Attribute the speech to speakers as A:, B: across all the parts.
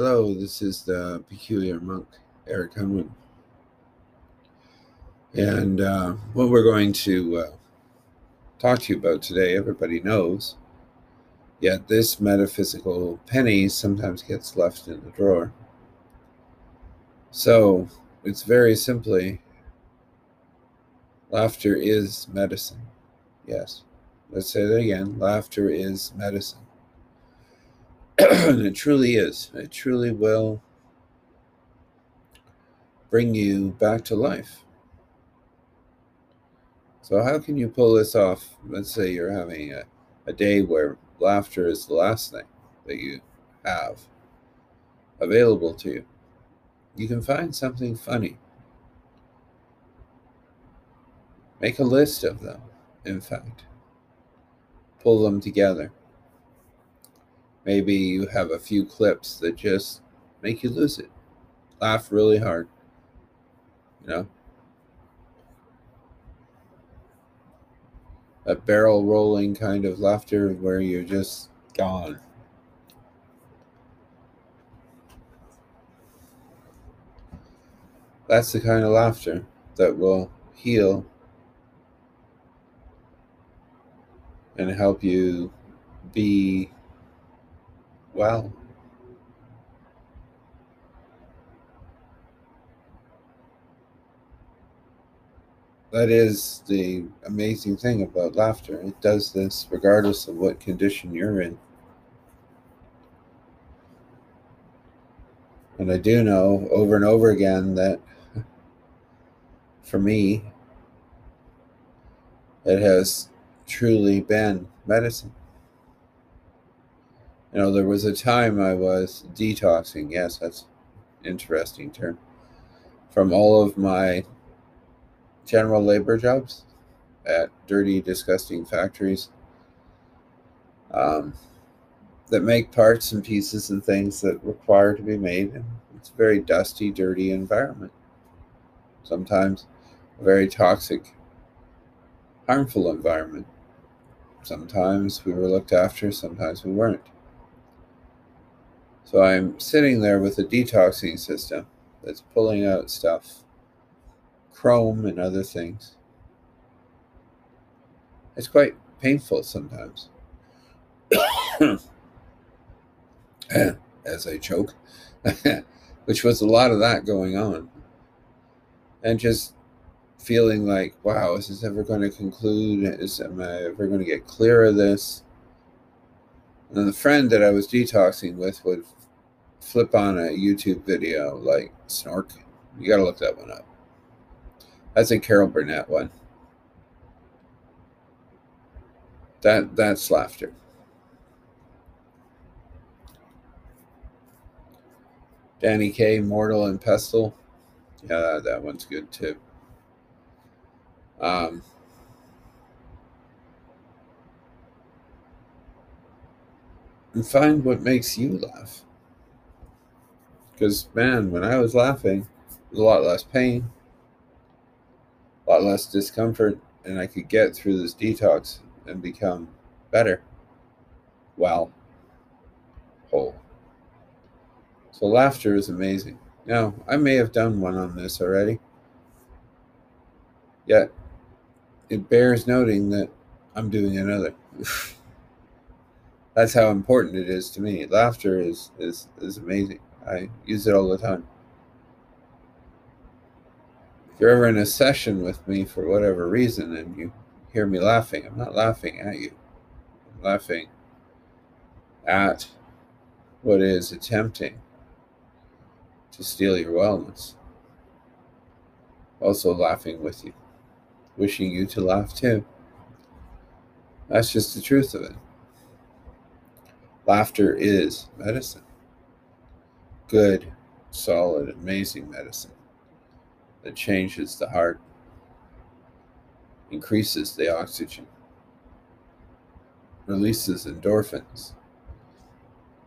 A: Hello, this is the Peculiar Monk, Eric Hunwood. And uh, what we're going to uh, talk to you about today, everybody knows, yet this metaphysical penny sometimes gets left in the drawer. So it's very simply laughter is medicine. Yes, let's say that again laughter is medicine. it truly is. It truly will bring you back to life. So, how can you pull this off? Let's say you're having a, a day where laughter is the last thing that you have available to you. You can find something funny. Make a list of them, in fact. Pull them together Maybe you have a few clips that just make you lose it. Laugh really hard. You know? A barrel rolling kind of laughter where you're just gone. That's the kind of laughter that will heal and help you be well. That is the amazing thing about laughter. It does this regardless of what condition you're in. And I do know over and over again that for me, it has truly been medicine. You know, there was a time I was detoxing. Yes, that's interesting term. From all of my general labor jobs at dirty, disgusting factories um, that make parts and pieces and things that require to be made. And it's a very dusty, dirty environment. Sometimes a very toxic, harmful environment. Sometimes we were looked after, sometimes we weren't. So I'm sitting there with a detoxing system that's pulling out stuff, chrome and other things. It's quite painful sometimes. As I choke, which was a lot of that going on. And just feeling like, wow, is this ever going to conclude? Is am I ever going to get clear of this? And the friend that I was detoxing with would flip on a YouTube video like Snork. You got to look that one up. That's a Carol Burnett one. That that's laughter. Danny Kaye, Mortar and Pestle. Yeah, that one's good too. Um, and find what makes you laugh. Because, man, when I was laughing, there was a lot less pain, a lot less discomfort, and I could get through this detox and become better. Well, whole. So, laughter is amazing. Now, I may have done one on this already, yet it bears noting that I'm doing another. That's how important it is to me. Laughter is, is, is amazing. I use it all the time. If you're ever in a session with me for whatever reason and you hear me laughing, I'm not laughing at you. I'm laughing at what is attempting to steal your wellness. Also laughing with you, wishing you to laugh too. That's just the truth of it. Laughter is medicine good, solid, amazing medicine that changes the heart, increases the oxygen, releases endorphins,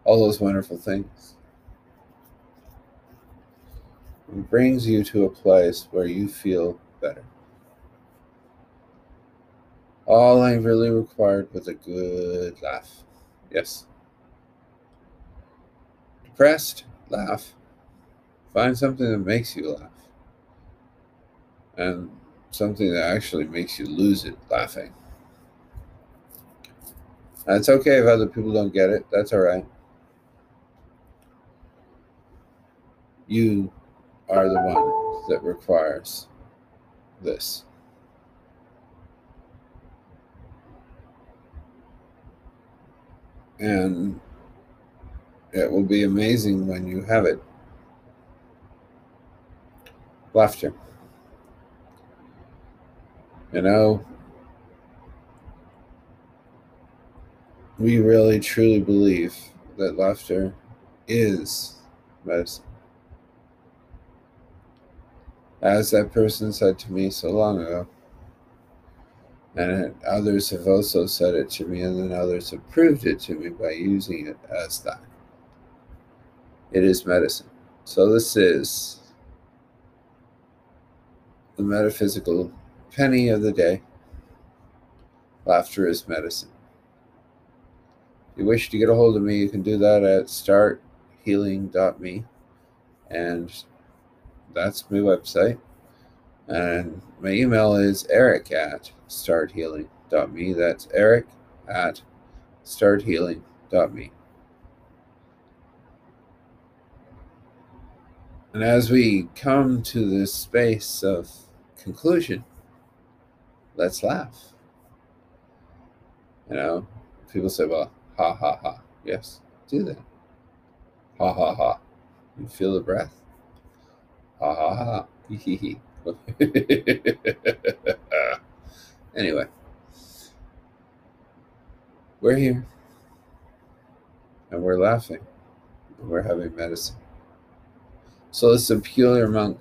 A: all those wonderful things. And brings you to a place where you feel better. All I really required was a good laugh. Yes. Depressed? Laugh. Find something that makes you laugh. And something that actually makes you lose it laughing. And it's okay if other people don't get it. That's all right. You are the one that requires this. And it will be amazing when you have it. Laughter. You know, we really truly believe that laughter is medicine. As that person said to me so long ago, and others have also said it to me, and then others have proved it to me by using it as that. It is medicine. So, this is the metaphysical penny of the day. Laughter is medicine. If you wish to get a hold of me, you can do that at starthealing.me. And that's my website. And my email is eric at starthealing.me. That's eric at starthealing.me. And as we come to this space of conclusion, let's laugh. You know, people say, well, ha ha ha. Yes, do that. Ha ha ha. You feel the breath. Ha ha ha. Hee anyway, we're here and we're laughing and we're having medicine. So, this is peculiar monk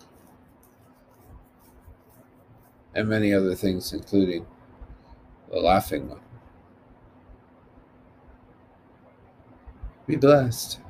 A: and many other things, including the laughing one. Be blessed.